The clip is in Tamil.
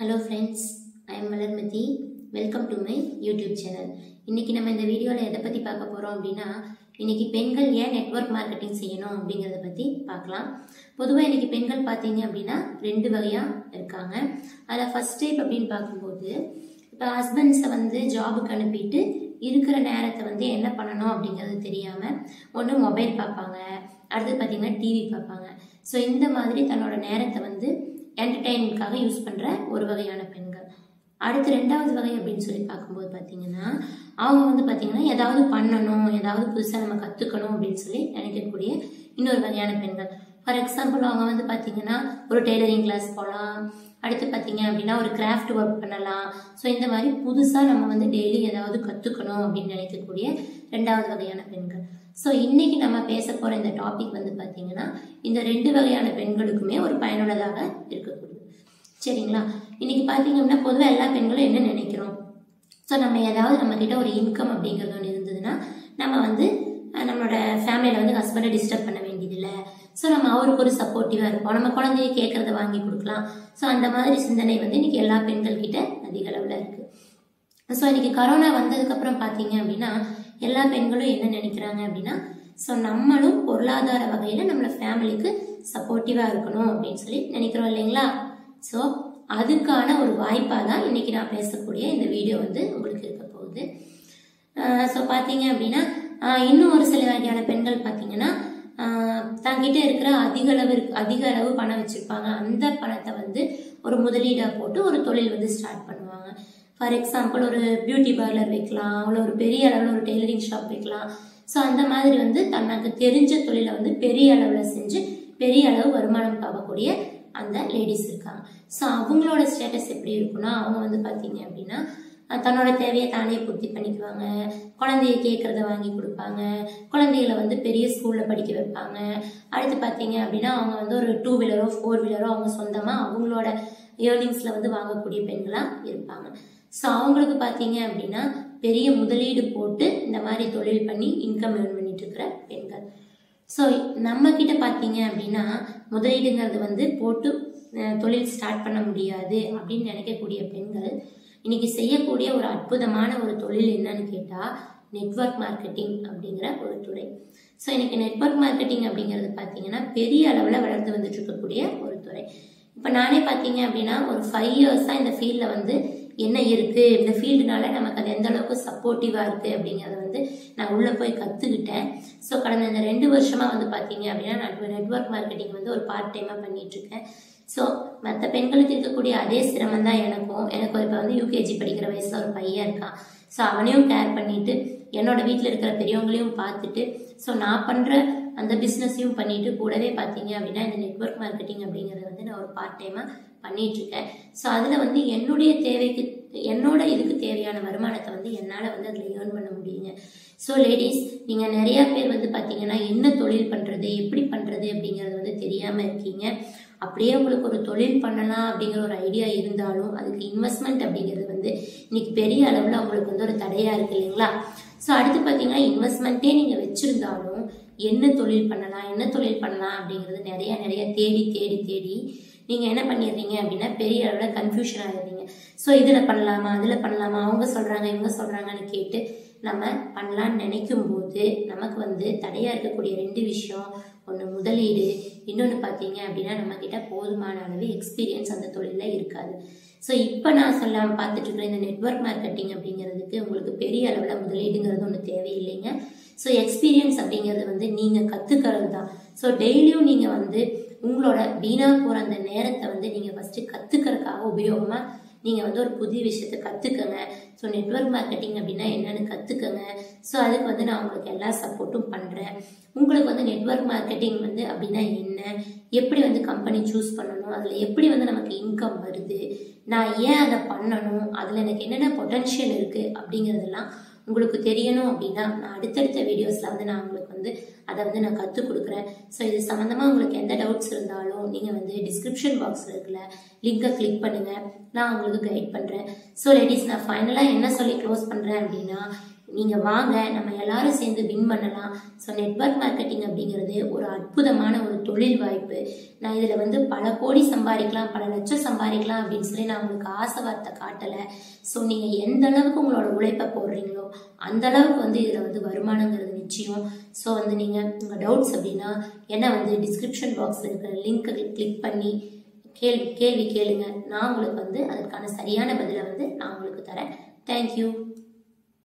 Hello friends I am Malarmathi welcome to my YouTube channel இன்றைக்கி நம்ம இந்த வீடியோவில் எதை பற்றி பார்க்க போகிறோம் அப்படின்னா இன்றைக்கி பெண்கள் ஏன் நெட்வொர்க் மார்க்கெட்டிங் செய்யணும் அப்படிங்கிறத பற்றி பார்க்கலாம். பொதுவாக இன்றைக்கி பெண்கள் பார்த்தீங்க அப்படின்னா ரெண்டு வகையாக இருக்காங்க. அதில் ஃபஸ்ட் டைப் அப்படின்னு பார்க்கும்போது இப்போ ஹஸ்பண்ட்ஸை வந்து ஜாபுக்கு அனுப்பிட்டு இருக்கிற நேரத்தை வந்து என்ன பண்ணணும் அப்படிங்கிறது தெரியாமல் ஒன்று மொபைல் பார்ப்பாங்க அடுத்து பார்த்தீங்கன்னா டிவி பார்ப்பாங்க. ஸோ இந்த மாதிரி தன்னோட நேரத்தை வந்து என்டர்டெயின்மெண்ட்காக யூஸ் பண்ணுற ஒரு வகையான பெண்கள். அடுத்து ரெண்டாவது வகை அப்படின்னு சொல்லி பார்க்கும்போது பார்த்தீங்கன்னா அவங்க வந்து பார்த்தீங்கன்னா ஏதாவது பண்ணணும் ஏதாவது புதுசாக நம்ம கற்றுக்கணும் அப்படின்னு சொல்லி நினைக்கக்கூடிய இன்னொரு வகையான பெண்கள். ஃபார் எக்ஸாம்பிள் அவங்க வந்து பார்த்தீங்கன்னா ஒரு டெய்லரிங் கிளாஸ் போகலாம் அடுத்து பார்த்தீங்க அப்படின்னா ஒரு கிராஃப்ட் ஒர்க் பண்ணலாம். ஸோ இந்த மாதிரி புதுசாக நம்ம வந்து டெய்லி ஏதாவது கற்றுக்கணும் அப்படின்னு நினைக்கக்கூடிய ரெண்டாவது வகையான பெண்கள். ஸோ இன்னைக்கு நம்ம பேச போகிற இந்த டாபிக் வந்து பார்த்தீங்கன்னா இந்த ரெண்டு வகையான பெண்களுக்குமே ஒரு பயனுள்ளதாக இருக்கக்கூடியது சரிங்களா? இன்னைக்கு பார்த்தீங்க அப்படின்னா பொதுவாக எல்லா பெண்களும் என்ன நினைக்கிறோம்? ஸோ நம்ம ஏதாவது நம்ம கிட்ட ஒரு இன்கம் அப்படிங்கிறது ஒன்று இருந்ததுன்னா நம்ம வந்து நம்மளோட ஃபேமிலியில் வந்து ஹஸ்பண்டை டிஸ்டர்ப் பண்ண வேண்டியதில்லை. ஸோ நம்ம அவருக்கு ஒரு சப்போர்ட்டிவாக இருப்போம். நம்ம குழந்தைய கேட்குறத வாங்கி கொடுக்கலாம். ஸோ அந்த மாதிரி சிந்தனை வந்து இன்னைக்கு எல்லா பெண்கள் கிட்ட அதிக அளவில் இருக்குது ஸோ இன்னைக்கு கரோனா வந்ததுக்கப்புறம் பார்த்தீங்க அப்படின்னா எல்லா பெண்களும் என்ன நினைக்கிறாங்க அப்படின்னா ஸோ நம்மளும் பொருளாதார வகையில் நம்மளை ஃபேமிலிக்கு சப்போர்ட்டிவாக இருக்கணும் அப்படின்னு சொல்லி நினைக்கிறோம் இல்லைங்களா? ஸோ அதுக்கான ஒரு வாய்ப்பாக தான் இன்னைக்கு நான் பேசக்கூடிய இந்த வீடியோ வந்து உங்களுக்கு இருக்க போகுது. ஸோ பார்த்தீங்க அப்படின்னா இன்னும் ஒரு சில வகையான பெண்கள் பார்த்தீங்கன்னா தங்கிட்ட இருக்கிற அதிக அளவு இருக்கு- அதிக அளவு பணம் வச்சுருப்பாங்க. அந்த பணத்தை வந்து ஒரு முதலீடாக போட்டு ஒரு தொழில் வந்து ஸ்டார்ட் பண்ணுவாங்க ஃபார் எக்ஸாம்பிள் ஒரு பியூட்டி பார்லர் வைக்கலாம் அவ்வளோ ஒரு பெரிய அளவில் ஒரு டெய்லரிங் ஷாப் வைக்கலாம். ஸோ அந்த மாதிரி வந்து தனக்கு தெரிஞ்ச தொழிலை வந்து பெரிய அளவில் செஞ்சு பெரிய அளவு வருமானம் பார்க்கக்கூடிய அந்த லேடிஸ் இருக்காங்க. ஸோ அவங்களோட ஸ்டேட்டஸ் எப்படி இருக்குன்னா அவங்க வந்து பார்த்தீங்க அப்படின்னா தன்னோட தேவையை தானே பூர்த்தி பண்ணிக்குவாங்க. குழந்தைய கேட்குறத வாங்கி கொடுப்பாங்க. குழந்தைகளை வந்து பெரிய ஸ்கூலில் படிக்க வைப்பாங்க. அடுத்து பார்த்தீங்க அப்படின்னா அவங்க வந்து ஒரு டூ வீலரோ ஃபோர் வீலரோ அவங்க சொந்தமாக அவங்களோட ஏர்னிங்ஸில் வந்து வாங்கக்கூடிய பெண்களாக இருப்பாங்க. ஸோ அவங்களுக்கு பார்த்தீங்க அப்படின்னா பெரிய முதலீடு போட்டு இந்த மாதிரி தொழில் பண்ணி இன்கம் ஏர்ன் பண்ணிட்டு இருக்கிற பெண்கள். ஸோ நம்ம கிட்ட பார்த்தீங்க அப்படின்னா முதலீடுங்கிறது வந்து போட்டு தொழில் ஸ்டார்ட் பண்ண முடியாது அப்படின்னு நினைக்கக்கூடிய பெண்கள் இன்னைக்கு செய்யக்கூடிய ஒரு அற்புதமான ஒரு தொழில் என்னன்னு கேட்டால் நெட்வொர்க் மார்க்கெட்டிங் அப்படிங்கிற ஒரு துறை. ஸோ இன்னைக்கு நெட்வொர்க் மார்க்கெட்டிங் அப்படிங்கிறது பார்த்தீங்கன்னா பெரிய அளவில் வளர்ந்து வந்துட்டு இருக்கக்கூடிய ஒரு துறை. இப்போ நானே பார்த்தீங்க அப்படின்னா ஒரு ஃபைவ் இயர்ஸாக இந்த ஃபீல்டில் வந்து என்ன இருக்குது இந்த ஃபீல்டுனால நமக்கு அது எந்த அளவுக்கு சப்போர்ட்டிவாக இருக்குது அப்படிங்கிறத வந்து நான் உள்ளே போய் கற்றுக்கிட்டேன் ஸோ கடந்த இந்த ரெண்டு வருஷமாக வந்து பார்த்தீங்க அப்படின்னா நான் நெட்ஒர்க் மார்க்கெட்டிங் வந்து ஒரு பார்ட் டைமாக பண்ணிகிட்ருக்கேன் ஸோ மற்ற பெண்களுக்கு இருக்கக்கூடிய அதே சிரமம் தான் எனக்கும். எனக்கு இப்போ வந்து யூகேஜி படிக்கிற வயசில் ஒரு பையன் இருக்கான். ஸோ அவனையும் கேர் பண்ணிட்டு என்னோட வீட்டில் இருக்கிற பெரியவங்களையும் பார்த்துட்டு ஸோ நான் பண்ணுற அந்த பிஸ்னஸையும் பண்ணிட்டு கூடவே பார்த்தீங்க அப்படின்னா இந்த நெட்ஒர்க் மார்க்கெட்டிங் அப்படிங்கிறத வந்து நான் ஒரு பார்ட் டைமாக பண்ணிகிட்ருக்கேன் ஸோ அதில் வந்து என்னுடைய தேவைக்கு என்னோட இதுக்கு தேவையான வருமானத்தை வந்து என்னால் வந்து அதில் ஏர்ன் பண்ண முடியுங்க. ஸோ லேடிஸ் நீங்கள் நிறையா பேர் வந்து பார்த்தீங்கன்னா என்ன தொழில் பண்ணுறது எப்படி பண்ணுறது அப்படிங்கிறது வந்து தெரியாமல் இருக்கீங்க. அப்படியே உங்களுக்கு ஒரு தொழில் பண்ணலாம் அப்படிங்கிற ஒரு ஐடியா இருந்தாலும் அதுக்கு இன்வெஸ்ட்மெண்ட் அப்படிங்கிறது வந்து இன்னைக்கு பெரிய அளவில் உங்களுக்கு வந்து ஒரு தடையாக இருக்கு இல்லைங்களா? ஸோ அடுத்து பார்த்தீங்கன்னா இன்வெஸ்ட்மெண்ட்டே நீங்கள் வச்சுருந்தாலும் என்ன தொழில் பண்ணலாம் என்ன தொழில் பண்ணலாம் அப்படிங்கிறது நிறைய நிறைய தேடி தேடி தேடி நீங்கள் என்ன பண்ணிடுறீங்க அப்படின்னா பெரிய அளவில் கன்ஃபியூஷன் ஆகிடுறீங்க ஸோ இதில் பண்ணலாமா அதில் பண்ணலாமா அவங்க சொல்கிறாங்க இவங்க சொல்கிறாங்கன்னு கேட்டு நம்ம பண்ணலான்னு நினைக்கும் போது நமக்கு வந்து தடையாக இருக்கக்கூடிய ரெண்டு விஷயம் ஒன்று முதலீடு இன்னொன்று பார்த்தீங்க அப்படின்னா நம்மக்கிட்ட போதுமான அளவு எக்ஸ்பீரியன்ஸ் அந்த தொழிலில் இருக்காது. ஸோ இப்போ நான் சொல்ல பார்த்துட்டு இருக்கிற இந்த நெட்வொர்க் மார்க்கெட்டிங் அப்படிங்கிறதுக்கு உங்களுக்கு பெரிய அளவில் முதலீடுங்கிறது ஒன்று தேவையில்லைங்க. ஸோ எக்ஸ்பீரியன்ஸ் அப்படிங்கிறது வந்து நீங்கள் கற்றுக்கிறது தான். ஸோ டெய்லியும் நீங்கள் வந்து உங்களோட வீணாக போகிற அந்த நேரத்தை வந்து நீங்கள் ஃபஸ்ட்டு கற்றுக்கிறதுக்காக உபயோகமாக நீங்கள் வந்து ஒரு புதிய விஷயத்த கற்றுக்கங்க ஸோ நெட்வொர்க் மார்க்கெட்டிங் அப்படின்னா என்னன்னு கற்றுக்கங்க ஸோ அதுக்கு வந்து நான் உங்களுக்கு எல்லா சப்போர்ட்டும் பண்ணுறேன் உங்களுக்கு வந்து நெட்ஒர்க் மார்க்கெட்டிங் வந்து அப்படின்னா என்ன? எப்படி வந்து கம்பெனி சூஸ் பண்ணணும்? அதில் எப்படி வந்து நமக்கு இன்கம் வருது? நான் ஏன் அதை பண்ணணும்? அதில் எனக்கு என்னென்ன பொட்டன்ஷியல் இருக்குது அப்படிங்கிறதெல்லாம் உங்களுக்கு தெரியணும் அப்படின்னா நான் அடுத்தடுத்த வீடியோஸில் வந்து நான் உங்களுக்கு வந்து அதை வந்து நான் கற்றுக் கொடுக்குறேன். ஸோ இது சம்மந்தமாக உங்களுக்கு எந்த டவுட்ஸ் இருந்தாலும் நீங்கள் வந்து டிஸ்கிரிப்ஷன் பாக்ஸில் இருக்குல்ல லிங்கை கிளிக் பண்ணுங்கள் நான் உங்களுக்கு கைட் பண்ணுறேன் ஸோ லேடிஸ் நான் ஃபைனலாக என்ன சொல்லி க்ளோஸ் பண்ணுறேன் அப்படின்னா நீங்கள் வாங்க நம்ம எல்லாரும் சேர்ந்து வின் பண்ணலாம். ஸோ நெட்வொர்க் மார்க்கெட்டிங் அப்படிங்கிறது ஒரு அற்புதமான ஒரு தொழில் வாய்ப்பு. நான் இதில் வந்து பல கோடி சம்பாதிக்கலாம் பல லட்சம் சம்பாதிக்கலாம் அப்படின்னு சொல்லி நான் உங்களுக்கு ஆசை வார்த்தை காட்டலை. ஸோ நீங்கள் எந்த அளவுக்கு உங்களோட உழைப்பை போடுறீங்களோ அந்த அளவுக்கு வந்து இதில் வந்து வருமானங்கிறது நிச்சயம் ஸோ வந்து நீங்கள் உங்கள் டவுட்ஸ் அப்படின்னா என்ன வந்து டிஸ்கிரிப்ஷன் பாக்ஸில் இருக்கிற லிங்க்கை கிளிக் பண்ணி கேள்வி கேள்வி கேளுங்க. நான் உங்களுக்கு வந்து அதற்கான சரியான பதிலை வந்து நான் உங்களுக்கு தரேன். தேங்க்யூ